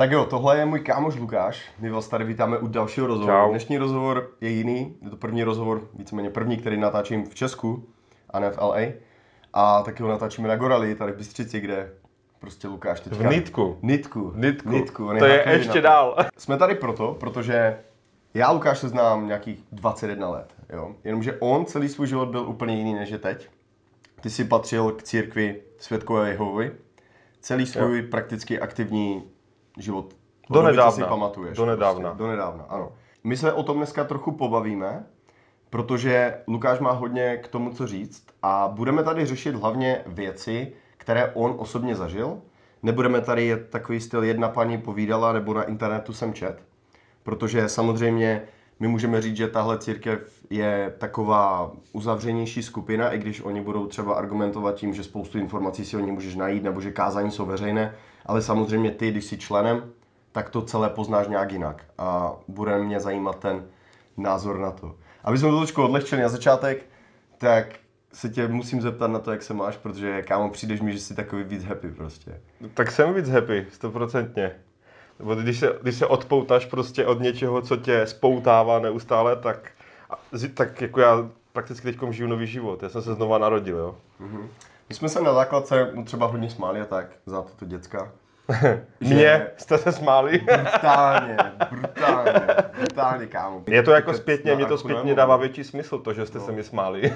Tak jo, tohle je můj kámoš Lukáš. My vás tady vítáme u dalšího rozhovoru. Čau. Dnešní rozhovor je jiný. Je to první rozhovor, víceméně první, který natáčím v Česku a ne v LA. A taky ho natáčíme na Gorali, tady v Bystřici, kde prostě Lukáš teďka... V Nitku. Nitku. Nitku. Nitku. on To je ještě na dál. Jsme tady proto, protože já Lukáš se znám nějakých 21 let, jo. Jenomže on celý svůj život byl úplně jiný než je teď. Ty jsi patřil k církvi Světkové Jehovy. Celý svůj prakticky aktivní život. Do nedávna. Si pamatuješ. Do nedávna. Prostě, do nedávna, ano. My se o tom dneska trochu pobavíme, protože Lukáš má hodně k tomu, co říct a budeme tady řešit hlavně věci, které on osobně zažil. Nebudeme tady jet takový styl jedna paní povídala nebo na internetu jsem čet, protože samozřejmě my můžeme říct, že tahle církev je taková uzavřenější skupina, i když oni budou třeba argumentovat tím, že spoustu informací si o ní můžeš najít, nebo že kázání jsou veřejné, ale samozřejmě ty, když jsi členem, tak to celé poznáš nějak jinak. A bude mě zajímat ten názor na to. Aby jsme to trošku odlehčili na začátek, tak se tě musím zeptat na to, jak se máš, protože kámo, přijdeš mi, že jsi takový víc happy prostě. Tak jsem víc happy, stoprocentně. Nebo když se, když se odpoutáš prostě od něčeho, co tě spoutává neustále, tak, tak jako já prakticky teď žiju nový život. Já jsem se znova narodil, jo. My jsme se na základce třeba hodně smáli a tak, za to děcka. Že- Mně jste se smáli. Brutálně, brutálně, brutálně, kámo. Je to jako zpětně, mě to zpětně dává větší smysl, to, že jste se mi smáli.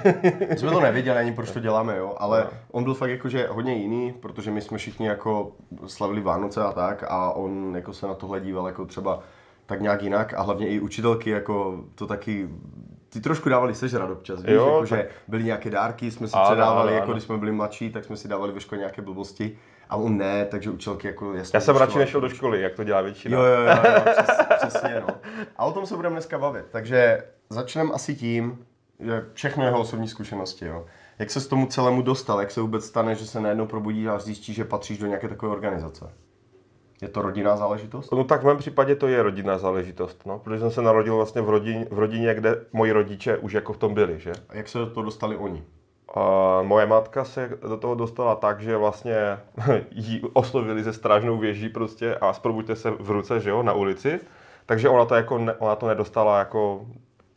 My jsme to nevěděli ani, proč to děláme, jo, ale No. on byl fakt jakože hodně jiný, protože my jsme všichni jako slavili Vánoce a tak a on jako se na tohle díval jako třeba tak nějak jinak a hlavně i učitelky jako to taky ty trošku dávali sežrat občas, víš, Jo, jako, že tak- byly nějaké dárky, jsme si Ano, předávali, ano, jako ano. když jsme byli mladší, tak jsme si dávali ve škole nějaké blbosti a on ne, takže učitelky jako jasně. Já jsem radši nešel do školy, jak to dělá většina. Jo, jo, jo, jo přes, přesně, no. A o tom se budeme dneska bavit. Takže začneme asi tím, že všechno jeho osobní zkušenosti, jo. Jak se s tomu celému dostal, jak se vůbec stane, že se najednou probudí a zjistí, že patříš do nějaké takové organizace? Je to rodinná záležitost? No tak v mém případě to je rodinná záležitost, no, protože jsem se narodil vlastně v rodině, v rodině, kde moji rodiče už jako v tom byli, že? A jak se do toho dostali oni? A moje matka se do toho dostala tak, že vlastně jí oslovili ze strážnou věží prostě a zprobuďte se v ruce, že jo, na ulici. Takže ona to, jako ona to nedostala jako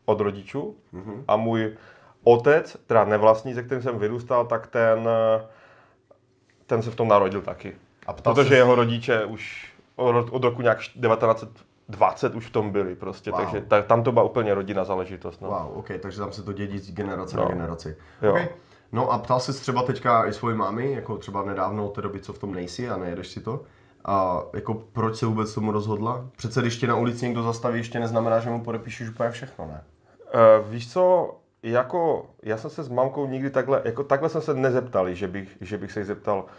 od rodičů. Mm-hmm. A můj otec, teda nevlastní, se kterým jsem vyrůstal, tak ten, ten se v tom narodil taky. A ptal Protože ses- jeho rodiče už od, roku nějak 1920 už v tom byli prostě, Wow. takže ta, tam to byla úplně rodinná záležitost. No. Wow, ok, takže tam se to dědí z generace No. na generaci. Jo. Okay. No a ptal se třeba teďka i svoji mámy, jako třeba nedávno od té doby, co v tom nejsi a nejedeš si to. A jako proč se vůbec tomu rozhodla? Přece když tě na ulici někdo zastaví, ještě neznamená, že mu podepíšeš úplně všechno, ne? Uh, víš co, jako já jsem se s mamkou nikdy takhle, jako takhle jsem se nezeptal, že bych, že bych se jí zeptal, uh,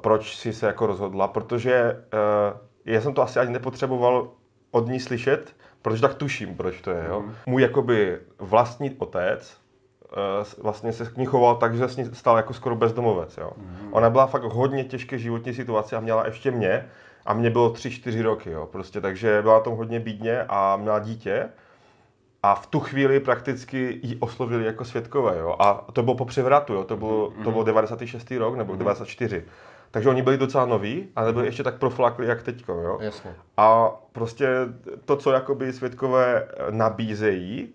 proč si se jako rozhodla, protože uh, já jsem to asi ani nepotřeboval od ní slyšet, protože tak tuším, proč to je. Jo? Mhm. Můj jakoby vlastní otec uh, vlastně se k ní choval tak, že se stal jako skoro bezdomovec. Jo? Mhm. Ona byla fakt hodně těžké životní situaci a měla ještě mě a mě bylo 3-4 roky, jo? Prostě, takže byla tom hodně bídně a měla dítě. A v tu chvíli prakticky ji oslovili jako světkové, jo. A to bylo po převratu, jo. To bylo, to bylo 96. rok nebo 94. Takže oni byli docela noví, ale nebyli ještě tak proflákli jak teďko, jo. Jasně. A prostě to, co jakoby světkové nabízejí,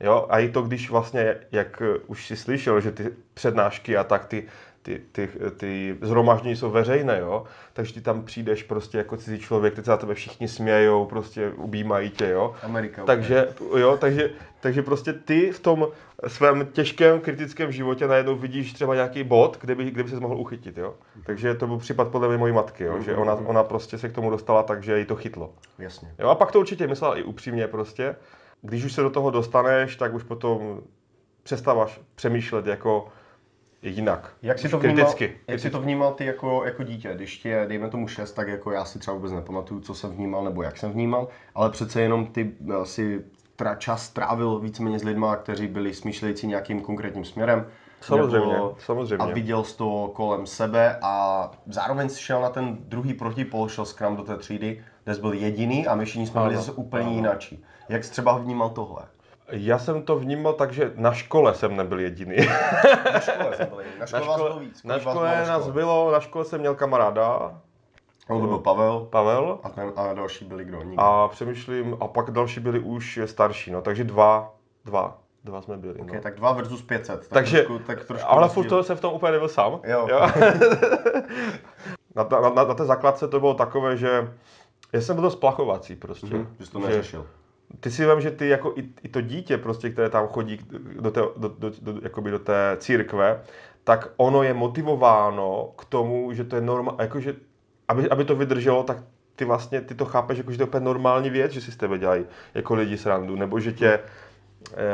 jo, a i to, když vlastně, jak už si slyšel, že ty přednášky a tak, ty, ty, ty, ty zhromaždění jsou veřejné, jo, takže ty tam přijdeš prostě jako cizí člověk, teď se na tebe všichni smějou, prostě ubímají tě, jo. Amerika. Takže, jo, takže, takže prostě ty v tom svém těžkém kritickém životě najednou vidíš třeba nějaký bod, kde by, kde by se mohl uchytit, jo. Takže to byl případ podle mě mojí matky, jo, že ona, ona prostě se k tomu dostala tak, že jí to chytlo. Jasně. Jo, a pak to určitě myslela i upřímně prostě. Když už se do toho dostaneš, tak už potom přestáváš přemýšlet jako jinak. Jak Už to vnímal, kriticky. jak jsi to vnímal ty jako, jako dítě? Když tě, dejme tomu 6, tak jako já si třeba vůbec nepamatuju, co jsem vnímal nebo jak jsem vnímal, ale přece jenom ty eh, si tra, čas trávil víceméně s lidma, kteří byli smýšlející nějakým konkrétním směrem. Samozřejmě, nebo- samozřejmě. A viděl jsi to kolem sebe a zároveň šel na ten druhý protipol, šel Scrum do té třídy, kde jsi byl jediný a my všichni jsme byli zase úplně ano. jináčí. Jak jsi třeba vnímal tohle? Já jsem to vnímal tak, že na škole jsem nebyl jediný. Na škole jsem byl jediný. Na škole, vás bylo víc. na Kolik vás škole bylo na nás škole? bylo, na škole jsem měl kamaráda, On to byl Pavel Pavel a, ten, a další byli kdo? Nikdo. a přemýšlím, a pak další byli už starší, no, takže dva, dva, dva jsme byli. Okay, no. tak 2 versus 500. Tak Takže, trošku, tak trošku ale rozdíl. furt to jsem v tom úplně nebyl sám. Jo. na, ta- na, na, na té základce to bylo takové, že já jsem byl dost plachovací prostě. Hm, že jsi to neřešil. Ty si vím, že ty jako i, i to dítě prostě, které tam chodí do té, do, do, do, jakoby do té církve, tak ono je motivováno k tomu, že to je normální, jakože, aby, aby to vydrželo, tak ty vlastně, ty to chápeš, jako, že to je úplně normální věc, že si z tebe dělají jako lidi srandu, nebo že tě,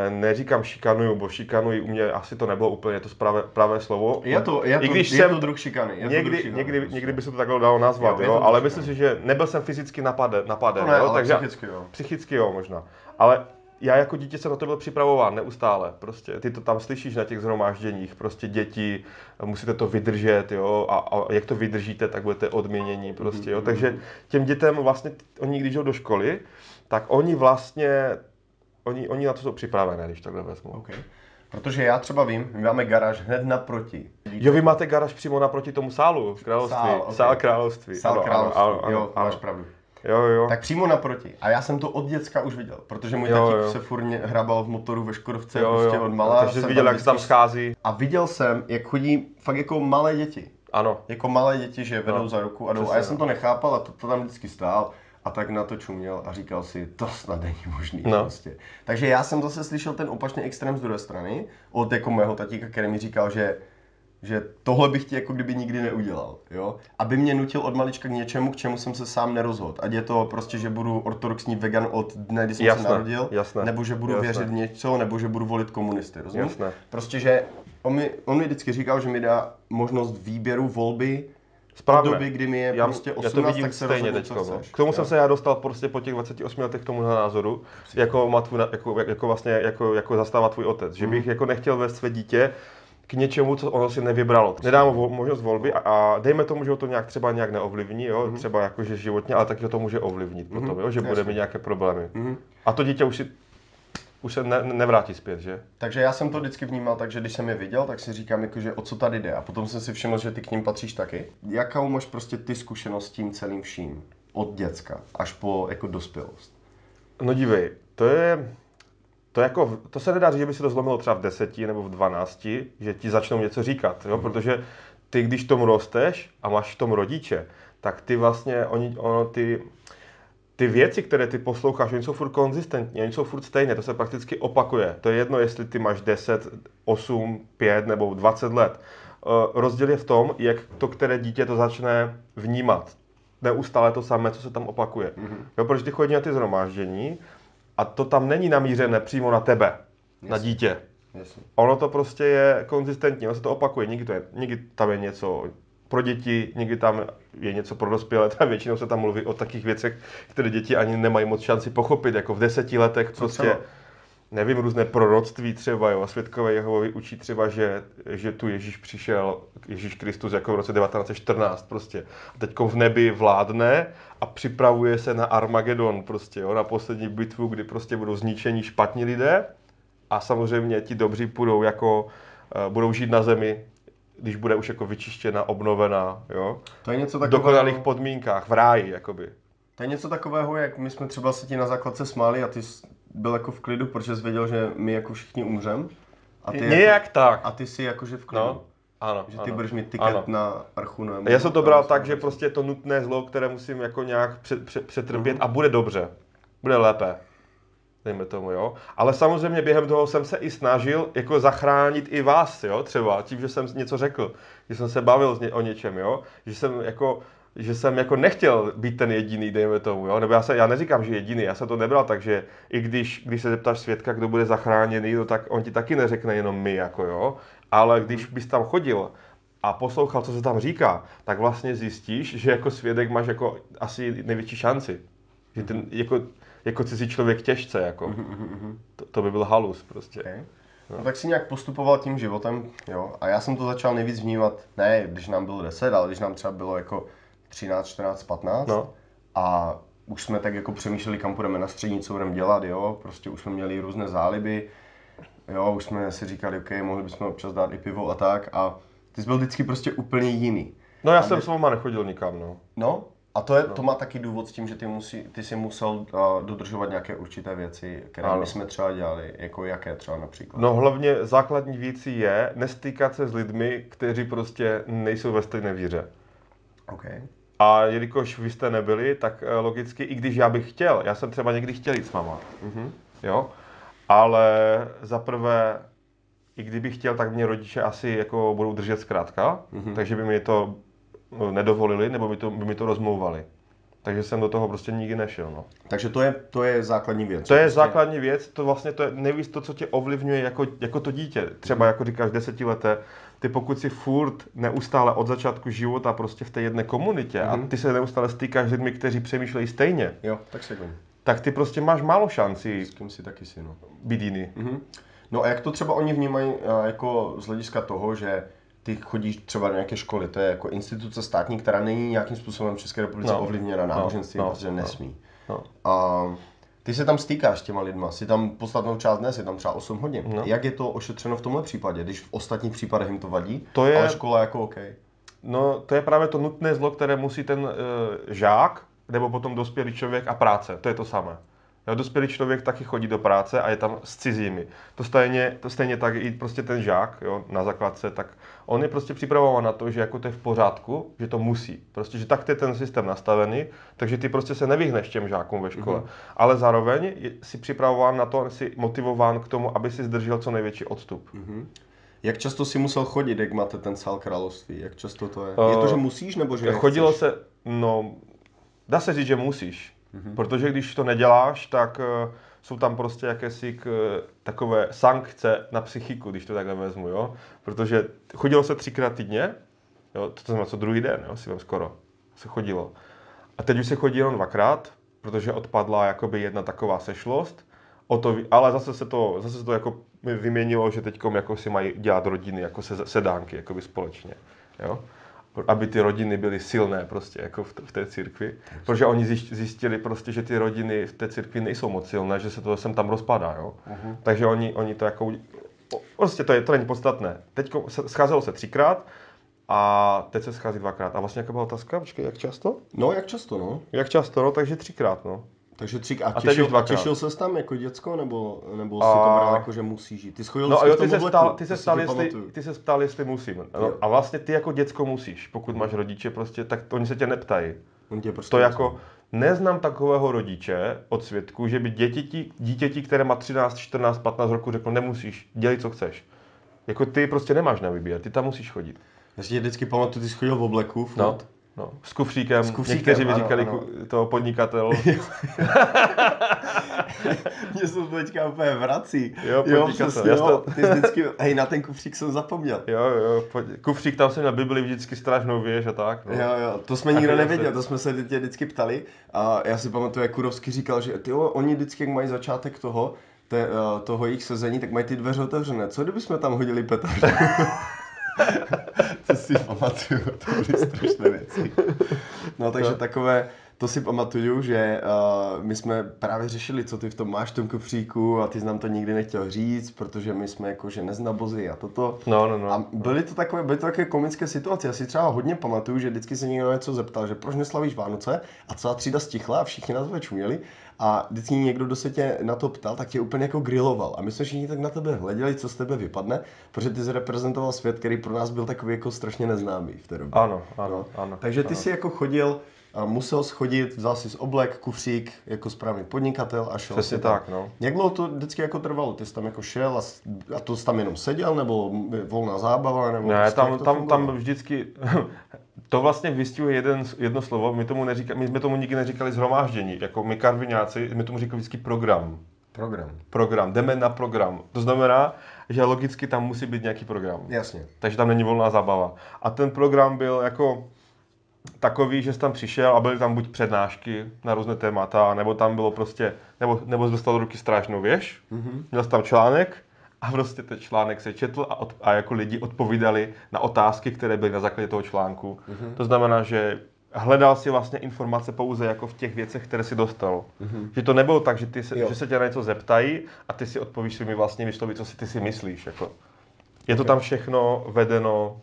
neříkám šikanuju, bo šikanují u mě, asi to nebylo úplně to pravé, pravé slovo. Je to, je to, I když je jsem, to druh šikany. Je to druh Někdy, šikany, někdy, prostě. někdy by se to takhle dalo nazvat, Jo, jo, ale myslím si, že nebyl jsem fyzicky napaden, napaden To ne, jo, takže psychicky jo. psychicky jo možná, ale já jako dítě jsem na to byl připravován neustále, prostě ty to tam slyšíš na těch zhromážděních, prostě děti, musíte to vydržet, jo, a, a jak to vydržíte, tak budete odměnění, prostě, jo, takže těm dětem vlastně, oni když jdou do školy, tak oni vlastně, oni, oni na to jsou připravené, když takhle vezmu. Okay. Protože já třeba vím, my máme garáž hned naproti. Jo, vy máte garáž přímo naproti tomu sálu v království. Sál, Sál, ok. království. Sál Ano, království, ano, ano, jo, ano, máš pravdu. Jo, jo. Tak přímo naproti. A já jsem to od děcka už viděl, protože můj Jo, tatík se furně hrabal v motoru ve Škodovce jo, prostě od malá. Takže jsem viděl, jak se tam schází. A viděl jsem, jak chodí fakt jako malé děti. Ano. Jako malé děti, že vedou No, za ruku a jdou. A já jsem to nechápal a to, to tam vždycky stál. A tak na to čuměl a říkal si, to snad není možný No. prostě. Takže já jsem zase slyšel ten opačný extrém z druhé strany, od jako mého tatíka, který mi říkal, že že tohle bych ti jako kdyby nikdy neudělal, jo? Aby mě nutil od malička k něčemu, k čemu jsem se sám nerozhodl. Ať je to prostě, že budu ortodoxní vegan od dne, kdy jsem Jasné, se narodil, jasné, nebo že budu jasné. věřit v něco, nebo že budu volit komunisty, rozumíš? Jasné. Prostě, že on mi, on mi vždycky říkal, že mi dá možnost výběru volby Správně. doby, kdy mi je já, prostě 18, já to vidím tak se stejně teď. co chceš. K tomu jo? jsem se já dostal prostě po těch 28 letech k tomu názoru, jako, má tvůj, na- jako, jako, vlastně, jako, jako zastává tvůj otec. Že Mhm. bych jako nechtěl vést své dítě k něčemu, co ono si nevybralo. Nedám mu možnost volby a, a dejme tomu, že ho to nějak třeba nějak neovlivní, jo? třeba jakože životně, ale taky ho to může ovlivnit potom, jo? že bude. Jasně. mít nějaké problémy. Mhm. A to dítě už si už se ne, nevrátí zpět, že? Takže já jsem to vždycky vnímal tak, že když jsem je viděl, tak si říkám, jako, že o co tady jde. A potom jsem si všiml, že ty k ním patříš taky. Jakou máš prostě ty zkušenost s tím celým vším? Od děcka až po jako dospělost. No dívej, to je, to, jako, to se nedá říct, že by se to zlomilo třeba v deseti nebo v dvanácti, že ti začnou něco říkat, jo? protože ty, když v tom rosteš a máš v tom rodiče, tak ty vlastně, oni, ono, ty, ty věci, které ty posloucháš, oni jsou furt konzistentní, oni jsou furt stejné, to se prakticky opakuje. To je jedno, jestli ty máš 10, 8, 5 nebo 20 let. Eh, Rozdíl je v tom, jak to, které dítě to začne vnímat. Neustále to samé, co se tam opakuje. Jo, protože ty chodí na ty zhromáždění a to tam není namířené přímo na tebe, na dítě. Jasně. Ono to prostě je konzistentní, ono se to opakuje, někdy, to je, někdy tam je něco pro děti, někdy tam je něco pro dospělé, a většinou se tam mluví o takých věcech, které děti ani nemají moc šanci pochopit, jako v deseti letech prostě, třeba? nevím, různé proroctví třeba, jo, a světkové Jehovovi učí třeba, že, že tu Ježíš přišel, Ježíš Kristus jako v roce 1914 prostě. A teď v nebi vládne a připravuje se na Armagedon prostě, jo, na poslední bitvu, kdy prostě budou zničení špatní lidé a samozřejmě ti dobří budou jako, eh, budou žít na zemi, když bude už jako vyčištěna, obnovená, jo, To je něco v takového, dokonalých podmínkách, v ráji, jakoby. to je něco takového, jak my jsme třeba se ti na základce smáli a ty jsi byl jako v klidu, protože jsi věděl, že my jako všichni umřem. A ty Nějak jako, tak. A ty si jakože v klidu. No, ano, Že ty ano. budeš mít tiket Ano. na archu na Já jsem to bral tak, že prostě je to nutné zlo, které musím jako nějak před, před, přetrpět Mhm. a bude dobře. Bude lépe. Dejme tomu, jo. Ale samozřejmě během toho jsem se i snažil jako zachránit i vás, jo, třeba tím, že jsem něco řekl, že jsem se bavil o něčem, jo, že jsem jako že jsem jako nechtěl být ten jediný, dejme tomu, jo? nebo já, se, já neříkám, že jediný, já jsem to nebral tak, že i když, když se zeptáš svědka, kdo bude zachráněný, no, tak on ti taky neřekne jenom my, jako jo, ale když bys tam chodil a poslouchal, co se tam říká, tak vlastně zjistíš, že jako svědek máš jako asi největší šanci. Že ten, jako, jako cizí člověk těžce, jako. To, to by byl halus prostě. Okay. No, tak si nějak postupoval tím životem, jo. A já jsem to začal nejvíc vnímat, ne když nám bylo 10, ale když nám třeba bylo jako 13, 14, 15. No. A už jsme tak jako přemýšleli, kam půjdeme na střední, co budeme dělat, jo. Prostě už jsme měli různé záliby, jo. Už jsme si říkali, ok, mohli bychom občas dát i pivo a tak. A ty jsi byl vždycky prostě úplně jiný. No já A jsem my- s váma nechodil nikam, no. No, A to, je, to má taky důvod s tím, že ty, musí, ty si musel uh, dodržovat nějaké určité věci, které Ano. my jsme třeba dělali, jako jaké třeba například. No hlavně základní věcí je nestýkat se s lidmi, kteří prostě nejsou ve stejné víře. Okay. A jelikož vy jste nebyli, tak eh, logicky, i když já bych chtěl, já jsem třeba někdy chtěl jít s máma, Mhm. jo, ale za prvé, i kdybych chtěl, tak mě rodiče asi jako budou držet zkrátka, Mhm. takže by mi to no, nedovolili, nebo by, to, by mi to rozmlouvali. Takže jsem do toho prostě nikdy nešel, no. Takže to je, to je základní věc. To je Prostě- základní věc, to vlastně to je nejvíc to, co tě ovlivňuje jako, jako to dítě. Třeba jako říkáš desetileté, ty pokud si furt neustále od začátku života prostě v té jedné komunitě Mhm. a ty se neustále stýkáš s lidmi, kteří přemýšlejí stejně, Jo, tak se tak ty prostě máš málo šancí S kým si taky si, no. být jiný. Mhm. No a jak to třeba oni vnímají jako z hlediska toho, že ty chodíš třeba do nějaké školy, to je jako instituce státní, která není nějakým způsobem v České republice No. ovlivněna náboženstvím, no, protože no. nesmí. No. A ty se tam stýkáš s těma lidma, si tam podstatnou část dnes, je tam třeba 8 hodin. No. Jak je to ošetřeno v tomhle případě, když v ostatních případech jim to vadí, To je- ale škola jako OK. No, to je právě to nutné zlo, které musí ten uh, žák nebo potom dospělý člověk a práce. To je to samé. Jo, dospělý člověk taky chodí do práce a je tam s cizími. To stejně, to stejně tak i prostě ten žák jo, na základce, tak on je prostě připravován na to, že jako to je v pořádku, že to musí. Prostě, že tak je ten systém nastavený, takže ty prostě se nevyhneš těm žákům ve škole. Mhm. Ale zároveň si připravován na to, jsi motivován k tomu, aby si zdržel co největší odstup. Mhm. Jak často si musel chodit, jak máte ten sál království? Jak často to je? Eh, je to, že musíš, nebo že Chodilo chceš? se, no, dá se říct, že musíš. Mhm. Protože když to neděláš, tak uh, jsou tam prostě jakési k, takové sankce na psychiku, když to takhle vezmu, jo. Protože chodilo se třikrát týdně, jo, to znamená co druhý den, jo, si vem skoro, se chodilo. A teď už se chodí jenom dvakrát, protože odpadla jakoby jedna taková sešlost, o to, ale zase se to, zase se to jako vyměnilo, že teď jako si mají dělat rodiny, jako se, sedánky, jakoby společně, jo aby ty rodiny byly silné prostě jako v, v té církvi, protože oni zjistili prostě, že ty rodiny v té církvi nejsou moc silné, že se to sem tam rozpadá, jo. Mhm. Takže oni, oni to jako, prostě to, je, to není podstatné. Teď se, scházelo se třikrát a teď se schází dvakrát. A vlastně jaká byla otázka? Počkej, jak často? No, jak často, no? Jak často, no, takže třikrát, no. Takže tři, a, teď těšil, a těšil ses tam jako děcko, nebo, nebo si A- to bral jako, že musíš jít? Ty jsi chodil No a jo, ty se, ptal, ty se si ptal, jestli, ty se ptal, jestli musím. No, a vlastně ty jako děcko musíš, pokud máš rodiče prostě, tak oni se tě neptají. On tě prostě To jako, neznám takového rodiče od svědku, že by dětěti, dítěti, které má 13, 14, 15 roku, řekl, nemusíš, dělej, co chceš. Jako ty prostě nemáš na výběr, ty tam musíš chodit. Já si vždycky pamatuju, ty jsi chodil v obleku, furt. No, no. S kufříkem, S kufříkem, někteří ano, říkali ano. ku- toho podnikatel. Mě se to teďka úplně vrací. Jo, jo přesně, jo. to- Ty vždycky, hej, na ten kufřík jsem zapomněl. Jo, jo, pod... kufřík, tam jsem měl Bibli vždycky strašnou věž a tak. No. Jo, jo, to jsme nikdo nevěděl, to jsme se tě vždycky ptali a já si pamatuju, jak Kurovský říkal, že ty jo, oni vždycky, jak mají začátek toho, te, eh, toho jejich sezení, tak mají ty dveře otevřené. Co kdyby jsme tam hodili petardu? to si pamatuju, to byly strašné věci. No takže No. takové, to si pamatuju, že uh, my jsme právě řešili, co ty v tom máš v tom kufříku a ty jsi nám to nikdy nechtěl říct, protože my jsme jako, že neznabozy a toto. No, no, no. A byly to takové, byly to takové komické situace. Já si třeba hodně pamatuju, že vždycky se někdo něco zeptal, že proč neslavíš Vánoce a celá třída stichla a všichni na tebe čuměli. A vždycky někdo, kdo se tě na to ptal, tak tě úplně jako griloval. A my jsme všichni tak na tebe hleděli, co z tebe vypadne, protože ty jsi reprezentoval svět, který pro nás byl takový jako strašně neznámý v té době. Ano, ano, No. ano. Takže ty ano. si jako chodil, a musel schodit, vzal si z oblek, kufřík, jako správný podnikatel a šel Přesně tak, no. Jak dlouho to vždycky jako trvalo? Ty jsi tam jako šel a, a to jsi tam jenom seděl, nebo volná zábava, nebo Ne, tam, tam, tam vždycky, to vlastně vystihuje jeden, jedno slovo, my tomu neříka, my jsme tomu nikdy neříkali zhromáždění, jako my karviňáci, my tomu říkali vždycky program. Program. Program, jdeme na program. To znamená, že logicky tam musí být nějaký program. Jasně. Takže tam není volná zábava. A ten program byl jako takový, že jsi tam přišel a byly tam buď přednášky na různé témata, nebo tam bylo prostě, nebo, nebo jsi dostal do ruky strážnou věž, Mhm. měl jsi tam článek a prostě ten článek se četl a, od, a jako lidi odpovídali na otázky, které byly na základě toho článku. Mhm. To znamená, že hledal si vlastně informace pouze jako v těch věcech, které si dostal. Že to nebylo tak, že, ty se. Jo. že se tě na něco zeptají a ty si odpovíš svými vlastními slovy, co si ty si myslíš. Jako. Je to tam všechno vedeno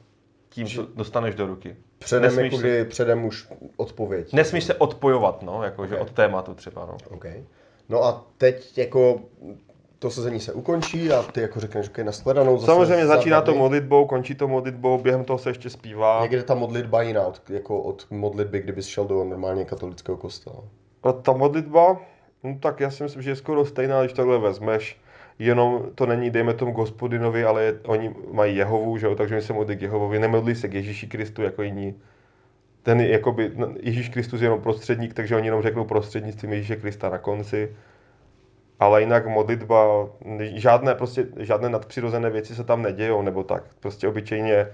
tím, co dostaneš do ruky. Předem, Nesmíš jako se- kdy, předem už odpověď. Nesmíš se odpojovat, no, jakože Ok. od tématu třeba, no. OK. No a teď jako to sezení se ukončí a ty jako řekneš, že je nashledanou. zase Samozřejmě za začíná to modlitbou, končí to modlitbou, během toho se ještě zpívá. Někde ta modlitba jiná od, jako od modlitby, kdybys šel do normálně katolického kostela. A ta modlitba, no tak já si myslím, že je skoro stejná, když takhle vezmeš. Jenom to není, dejme tomu, k hospodinovi, ale je, oni mají Jehovu, že jo, takže oni se modlí k Jehovovi, nemodlí se k Ježíši Kristu jako jiní. Ten je, jakoby, no, Ježíš Kristus je jenom prostředník, takže oni jenom řeknou prostřednictvím Ježíše Krista na konci. Ale jinak modlitba, žádné, prostě, žádné nadpřirozené věci se tam nedějou, nebo tak. Prostě obyčejně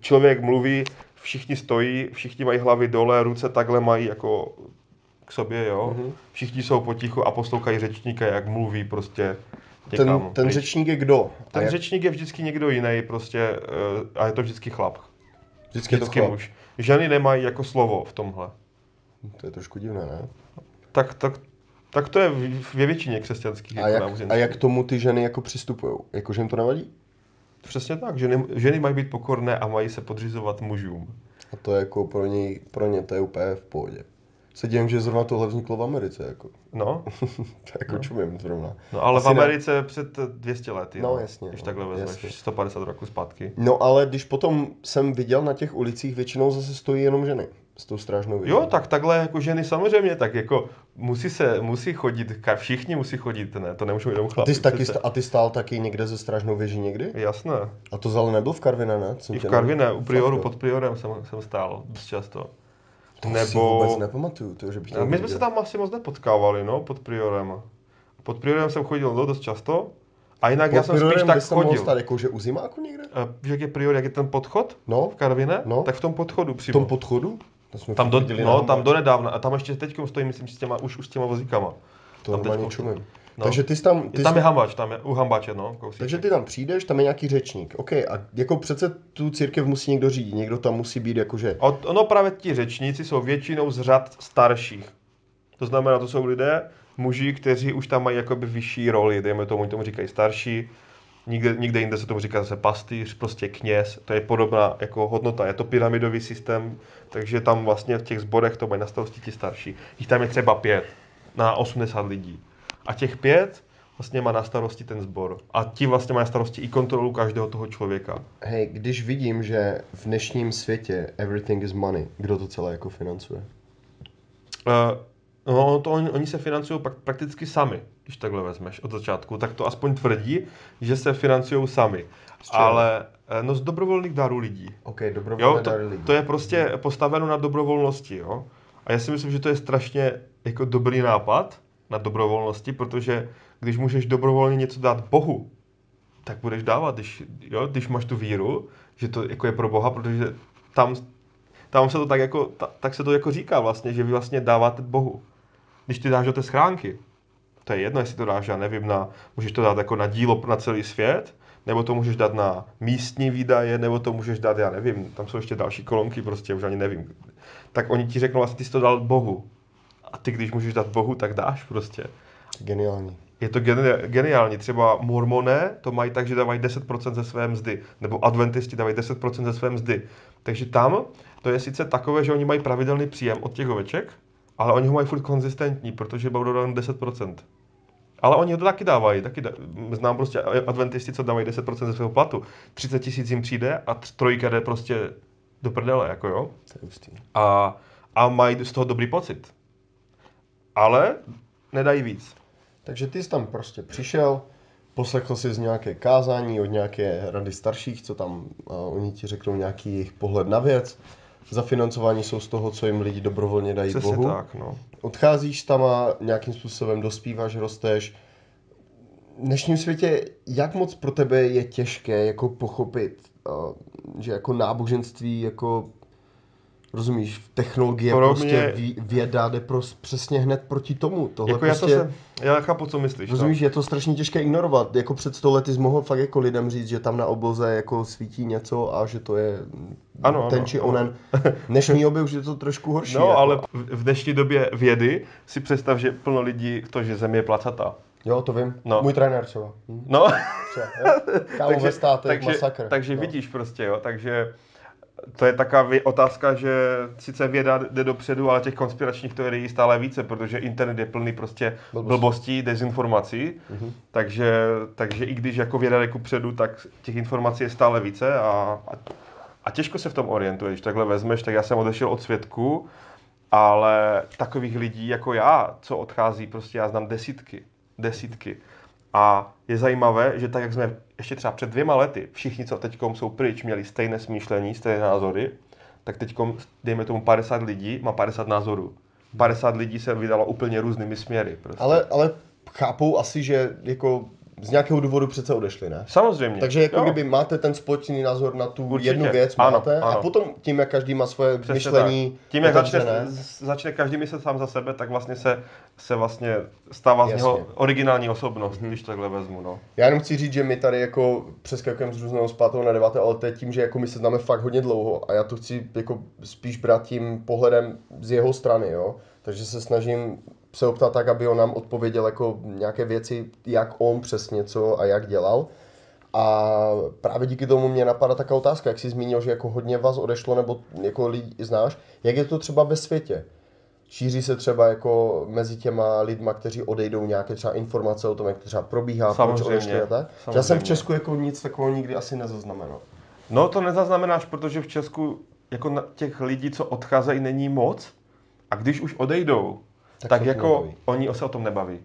člověk mluví, všichni stojí, všichni mají hlavy dole, ruce takhle mají jako k sobě, jo. Mhm. Mm-hmm. Všichni jsou potichu a poslouchají řečníka, jak mluví prostě Ten, někam ten pryč. řečník je kdo? Ten jak, řečník je vždycky někdo jiný prostě eh, a je to vždycky chlap. vždycky Vždycky chlap. muž. Ženy nemají jako slovo v tomhle. To je trošku divné, ne? Tak, tak, tak to je v- ve většině křesťanských A jako jak, a jak k tomu ty ženy jako přistupují? Jako, že jim to nevadí? Přesně tak, ženy, ženy mají být pokorné a mají se podřizovat mužům. A to je jako pro ně, pro ně to je úplně v pohodě. Se divím, že zrovna tohle vzniklo v Americe, jako. No, to jako no. čumím zrovna. no ale Asi v ne. Americe před 200 lety, No, jasně, když no, takhle vezmeš, jasně. 150 roku zpátky. No ale když potom jsem viděl na těch ulicích, většinou zase stojí jenom ženy s tou strážnou věží. Jo, tak takhle jako ženy samozřejmě, tak jako musí se, musí chodit, všichni musí chodit, ne, to nemůžou jenom a, chlapi. ty jsi taky, a ty stál taky někde ze strážnou věží někdy? Jasné. A to zale nebyl v Karviné, ne? Jsem I v tě Karviné, ne- u Prioru, pod Priorem jsem, jsem stál dost často. To si Nebo... vůbec nepamatuju, to, že bych to my jsme se tam asi moc nepotkávali, no, pod Priorem. Pod Priorem jsem chodil no, dost často. A jinak já jsem spíš tak chodil. stát, jako, že u zimáku někde? A Víš, jak je Prior, jak je ten podchod No, v Karviné? No. Tak v tom podchodu v přímo. tom podchodu? To jsme tam do, no, tam do nedávna. A tam ještě teď stojí, myslím, s těma, už, už s těma vozíkama. To tam normálně čumím. No. Takže ty jsi tam... Ty Je, tam jsi, je Hambač, tam je, u Hambače, no, kousíček. takže ty tam přijdeš, tam je nějaký řečník. OK, a jako přece tu církev musí někdo řídit, někdo tam musí být jakože... Od, ono právě ti řečníci jsou většinou z řad starších. To znamená, to jsou lidé, muži, kteří už tam mají jakoby vyšší roli, dejme tomu, oni tomu říkají starší, nikde, nikde jinde se tomu říká zase pastýř, prostě kněz, to je podobná jako hodnota, je to pyramidový systém, takže tam vlastně v těch zborech to mají na starosti ti starší. Jich tam je třeba pět na 80 lidí. A těch pět vlastně má na starosti ten sbor. A ti vlastně mají na starosti i kontrolu každého toho člověka. Hej, když vidím, že v dnešním světě everything is money, kdo to celé jako financuje? Uh, no, to oni, oni se financují pak prakticky sami, když takhle vezmeš od začátku. Tak to aspoň tvrdí, že se financují sami. Ale eh, no z dobrovolných darů lidí. OK, dobrovolné Jo, to, dary lidí. to je prostě postaveno na dobrovolnosti, jo. A já si myslím, že to je strašně jako dobrý nápad na dobrovolnosti, protože když můžeš dobrovolně něco dát Bohu, tak budeš dávat, když, jo, když máš tu víru, že to jako je pro Boha, protože tam, tam se to tak jako, ta, tak se to jako říká vlastně, že vy vlastně dáváte Bohu. Když ty dáš do té schránky, to je jedno, jestli to dáš, já nevím, na, můžeš to dát jako na dílo na celý svět, nebo to můžeš dát na místní výdaje, nebo to můžeš dát, já nevím, tam jsou ještě další kolonky, prostě už ani nevím. Tak oni ti řeknou, vlastně ty jsi to dal Bohu. A ty, když můžeš dát Bohu, tak dáš prostě. Geniální. Je to geni- geniální. Třeba mormoné to mají tak, že dávají 10% ze své mzdy. Nebo adventisti dávají 10% ze své mzdy. Takže tam to je sice takové, že oni mají pravidelný příjem od těch oveček, ale oni ho mají furt konzistentní, protože budou dávat 10%. Ale oni ho to taky dávají. Taky da- znám prostě adventisti, co dávají 10% ze svého platu. 30 tisíc jim přijde a trojka jde prostě do prdele, jako jo. To je hustý. A, a mají z toho dobrý pocit. Ale nedají víc. Takže ty jsi tam prostě přišel, poslechl jsi z nějaké kázání od nějaké rady starších, co tam uh, oni ti řeknou nějaký jejich pohled na věc. Zafinancování jsou z toho, co jim lidi dobrovolně dají Přesně Bohu. tak, no. Odcházíš tam a nějakým způsobem dospíváš, rosteš. V dnešním světě, jak moc pro tebe je těžké jako pochopit, uh, že jako náboženství, jako rozumíš, technologie, Pro prostě mě- věda jde pros, přesně hned proti tomu. Tohle Jako prostě, já to se, já chápu, co myslíš. Rozumíš, je to strašně těžké ignorovat. Jako před sto lety jsi mohl fakt jako lidem říct, že tam na obloze jako svítí něco a že to je Ano, ten ano, či ano. onen. Dnešní době už je to trošku horší. No, jako. ale v v dnešní době vědy si představ, že plno lidí to, že Země je placatá. Jo, to vím. No. Můj trenér třeba. Hm. No, třeba jo. Kámo ve státech, takže, masakr. takže no. vidíš prostě, jo, takže to je taková otázka, že sice věda jde dopředu, ale těch konspiračních teorií je stále více, protože internet je plný prostě Blbostí. blbostí, dezinformací, Mhm. takže, takže i když jako věda jde kupředu, tak těch informací je stále více a, a, a těžko se v tom orientuješ. Takhle vezmeš, tak já jsem odešel od svědku, ale takových lidí jako já, co odchází, prostě já znám desítky, desítky. A je zajímavé, že tak, jak jsme ještě třeba před dvěma lety, všichni, co teď jsou pryč, měli stejné smýšlení, stejné názory, tak teď, dejme tomu 50 lidí, má 50 názorů. 50 lidí se vydalo úplně různými směry. Prostě. Ale, ale chápou asi, že jako z nějakého důvodu přece odešli, ne? Samozřejmě. Takže jako jo. kdyby máte ten společný názor na tu Určitě. jednu věc, Ano, máte, a ano. potom tím, jak každý má svoje Přesně myšlení tak. Tím, jak začne, z- začne každý myslet sám za sebe, tak vlastně se, se vlastně stává z Jasně. něho originální osobnost, když takhle vezmu. No. Já jenom chci říct, že my tady jako přeskakujeme z různého z pátého na deváté, ale to je tím, že jako my se známe fakt hodně dlouho a já to chci jako spíš brát tím pohledem z jeho strany, jo. Takže se snažím se optat tak, aby on nám odpověděl jako nějaké věci, jak on přesně co a jak dělal. A právě díky tomu mě napadá taková otázka, jak jsi zmínil, že jako hodně vás odešlo, nebo jako lidi znáš, jak je to třeba ve světě? Šíří se třeba jako mezi těma lidma, kteří odejdou nějaké třeba informace o tom, jak to třeba probíhá, proč Samozřejmě, odešli a tak? Já jsem v Česku jako nic takového nikdy asi nezaznamenal. no to nezaznamenáš, protože v Česku jako na těch lidí, co odcházejí, není moc. A když už odejdou, Tak tak, jako nebaví. oni se o tom nebaví.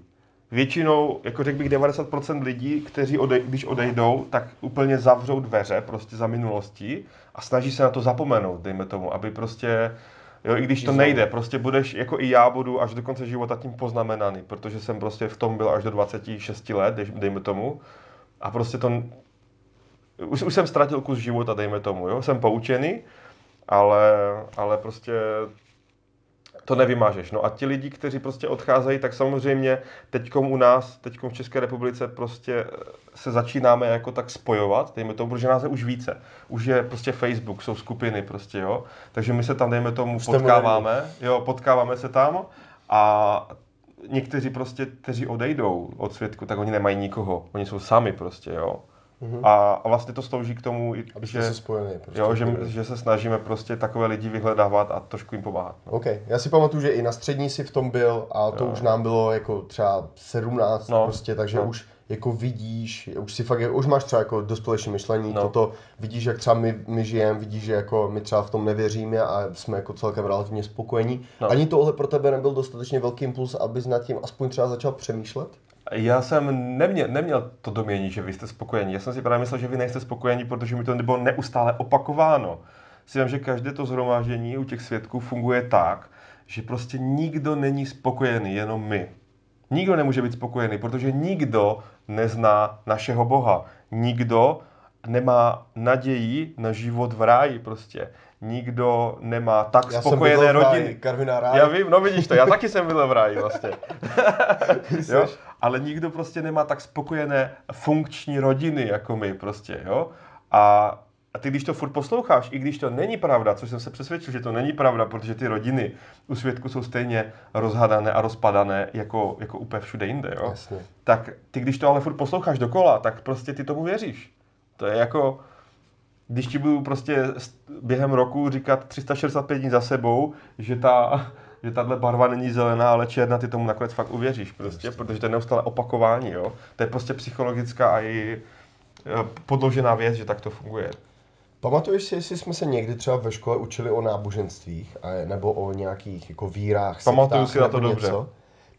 Většinou, jako řekl bych 90% lidí, kteří odej, když odejdou, tak úplně zavřou dveře prostě za minulostí a snaží se na to zapomenout, dejme tomu, aby prostě, jo, i když to nejde, prostě budeš, jako i já budu až do konce života tím poznamenaný, protože jsem prostě v tom byl až do 26 let, dej- dejme tomu, a prostě to, už, už jsem ztratil kus života, dejme tomu, jo, jsem poučený, ale, ale prostě to nevymážeš. No a ti lidi, kteří prostě odcházejí, tak samozřejmě teďkom u nás, teďkom v České republice prostě se začínáme jako tak spojovat, dejme tomu, protože nás je už více. Už je prostě Facebook, jsou skupiny prostě, jo. Takže my se tam, dejme tomu, Jste potkáváme, jo, potkáváme se tam a někteří prostě, kteří odejdou od světku, tak oni nemají nikoho. Oni jsou sami prostě, jo. A, a vlastně to slouží k tomu, Aby že, se spojili. Prostě. jo, že, že se snažíme prostě takové lidi vyhledávat a trošku jim pomáhat. No. OK, já si pamatuju, že i na střední si v tom byl a to Jo. už nám bylo jako třeba 17 No, prostě, takže no. už jako vidíš, už si fakt, už máš třeba jako dospělejší myšlení, No. toto vidíš, jak třeba my, my žijeme, vidíš, že jako my třeba v tom nevěříme a jsme jako celkem relativně spokojení. No. Ani tohle pro tebe nebyl dostatečně velký impuls, abys nad tím aspoň třeba začal přemýšlet? Já jsem neměl, neměl to domění, že vy jste spokojení. Já jsem si právě myslel, že vy nejste spokojení, protože mi to bylo neustále opakováno. Si vím, že každé to zhromáždění u těch svědků funguje tak, že prostě nikdo není spokojený, jenom my. Nikdo nemůže být spokojený, protože nikdo nezná našeho Boha. Nikdo nemá naději na život v ráji prostě. Nikdo nemá tak Já spokojené ráji, rodiny. Karviná ráj. Já vím, no vidíš to, já taky jsem byl v ráji vlastně. jo? Ale nikdo prostě nemá tak spokojené funkční rodiny jako my prostě, jo? A, a ty, když to furt posloucháš, i když to není pravda, což jsem se přesvědčil, že to není pravda, protože ty rodiny u svědku jsou stejně rozhadané a rozpadané jako, jako úplně všude jinde, jo? Jasně. Tak ty, když to ale furt posloucháš dokola, tak prostě ty tomu věříš. To je jako, když ti budu prostě během roku říkat 365 dní za sebou, že ta, že tahle barva není zelená, ale černá, ty tomu nakonec fakt uvěříš prostě, protože to je neustále opakování, jo. To je prostě psychologická a i eh, podložená věc, že tak to funguje. Pamatuješ si, jestli jsme se někdy třeba ve škole učili o náboženstvích a, nebo o nějakých jako vírách, Pamatuju sektách si na to dobře. něco?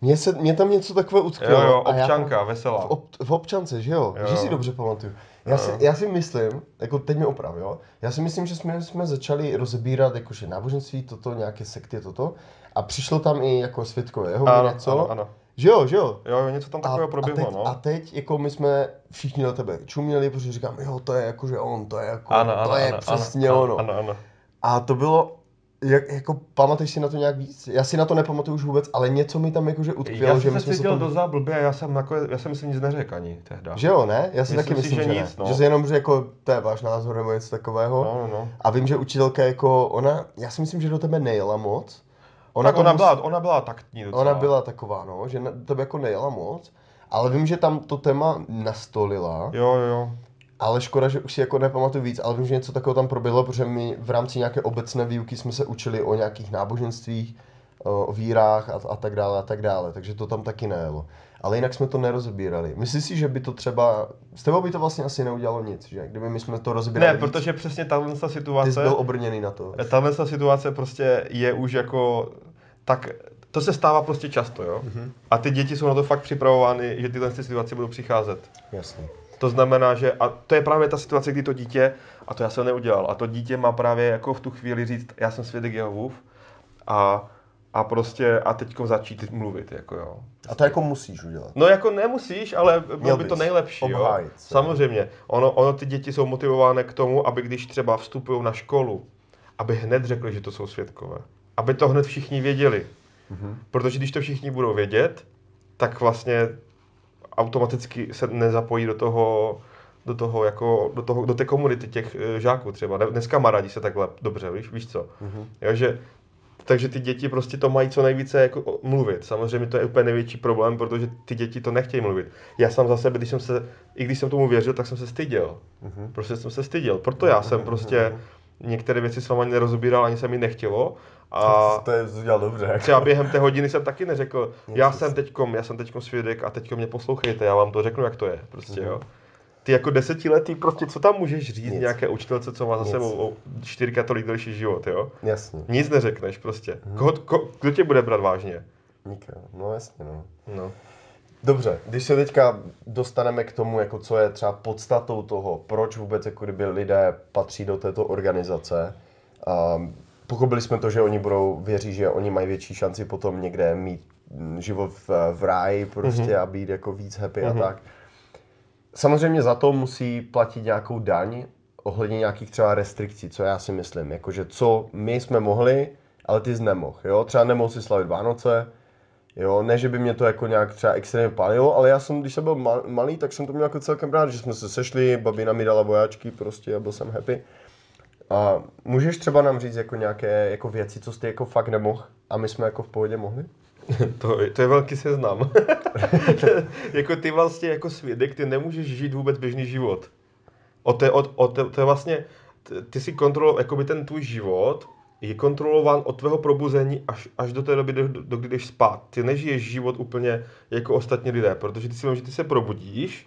Mně, se, mně tam něco takové utkvělo. Jo, jo, a já tam- občanka, veselá. V, ob, v občance, že jo? Jo. Že si dobře pamatuju. Já, si, já si myslím, jako teď mi oprav, jo? Já si myslím, že jsme, jsme začali rozebírat jakože náboženství, toto, nějaké sekty, toto. A přišlo tam i jako světkové jeho Ano, něco. ano, ano. Že jo, že jo? Jo, jo, něco tam takového proběhlo, a, teď, no. a teď, jako my jsme všichni na tebe čuměli, protože říkám, jo, to je jakože on, to je jako, Ano, to ano, je ano, přesně ano, ono. Ano, ano. A to bylo, jak, jako pamatuješ si na to nějak víc? Já si na to nepamatuju už vůbec, ale něco mi tam jakože utkvělo, Já že jsem my se jsme se tom... docela blbě, já jsem, nakonec, já jsem si nic neřekl ani tehda. Že jo, ne? Já si Myslím taky si, myslím, že že, nic, ne. no. Že se jenom, že jako to je váš názor nebo něco takového. No, no, no. A vím, že učitelka jako, ona, já si myslím, že do tebe nejela moc. Ona, tak ona, byla, ona byla taktní docela. ona byla taková, no, že na do tebe jako nejela moc. Ale vím, že tam to téma nastolila. Jo, jo. Ale škoda, že už si jako nepamatuju víc, ale vím, že něco takového tam proběhlo, protože my v rámci nějaké obecné výuky jsme se učili o nějakých náboženstvích, o vírách a, a tak dále a tak dále, takže to tam taky nejelo. Ale jinak jsme to nerozbírali. Myslíš si, že by to třeba, s tebou by to vlastně asi neudělalo nic, že? Kdyby my jsme to rozbírali Ne, protože přesně tahle ty situace, jsi byl obrněný na to. tahle situace prostě je už jako, tak to se stává prostě často, jo. Mhm. A ty děti jsou na to fakt připravovány, že tyhle ty situace budou přicházet. Jasně. To znamená, že a to je právě ta situace, kdy to dítě, a to já jsem neudělal, a to dítě má právě jako v tu chvíli říct, já jsem svědek Jehovův a, a prostě a teďko začít mluvit, jako jo. A to jako musíš udělat. No jako nemusíš, ale bylo by to nejlepší, jo. Obhájit se. Samozřejmě. Ono, ono ty děti jsou motivované k tomu, aby když třeba vstupují na školu, aby hned řekli, že to jsou svědkové. Aby to hned všichni věděli. Mhm. Protože když to všichni budou vědět, tak vlastně automaticky se nezapojí do toho, do toho, jako, do, toho, do té komunity těch eh, žáků třeba. Ne- Dneska kamarádi se takhle dobře, víš, víš co? Mhm. Jo, že, takže ty děti prostě to mají co nejvíce jako mluvit. Samozřejmě to je úplně největší problém, protože ty děti to nechtějí mluvit. Já sám za sebe, když jsem se, i když jsem tomu věřil, tak jsem se styděl. Mhm. Prostě jsem se styděl. Proto já jsem prostě některé věci s vámi nerozebíral, ani se mi nechtělo. A To je udělal dobře. Jako. třeba během té hodiny jsem taky neřekl, já jsem teďkom, já jsem teďkom svědek a teďko mě poslouchejte, já vám to řeknu, jak to je. Prostě, jo. Ty jako desetiletý, prostě co tam můžeš říct Nic. nějaké učitelce, co má za Nic. sebou o čtyřikrát tolik delší život, jo? Jasně. Nic neřekneš prostě. Koho, ko, kdo tě bude brát vážně? Nikdo. No jasně, no. No. Dobře, když se teďka dostaneme k tomu, jako co je třeba podstatou toho, proč vůbec jako kdyby lidé patří do této organizace, um, pochopili jsme to, že oni budou, věří, že oni mají větší šanci potom někde mít mm, život v, v ráji prostě mm-hmm. a být jako víc happy mm-hmm. a tak. Samozřejmě za to musí platit nějakou daň ohledně nějakých třeba restrikcí, co já si myslím. Jakože co my jsme mohli, ale ty jsi nemohl. Jo? Třeba nemohl si slavit Vánoce, Jo, ne, že by mě to jako nějak třeba extrémně palilo, ale já jsem, když jsem byl ma- malý, tak jsem to měl jako celkem rád, že jsme se sešli, babina mi dala vojáčky prostě a byl jsem happy. A můžeš třeba nám říct jako nějaké jako věci, co jste jako fakt nemohl a my jsme jako v pohodě mohli? To, je- to je velký seznam. jako ty vlastně jako svědek, ty nemůžeš žít vůbec běžný život. O to, je- o, o to, to je vlastně, ty si kontrol, jakoby ten tvůj život je kontrolován od tvého probuzení až, až do té doby, do, do kdy jdeš spát. Ty nežiješ život úplně jako ostatní lidé, protože ty si vím, že ty se probudíš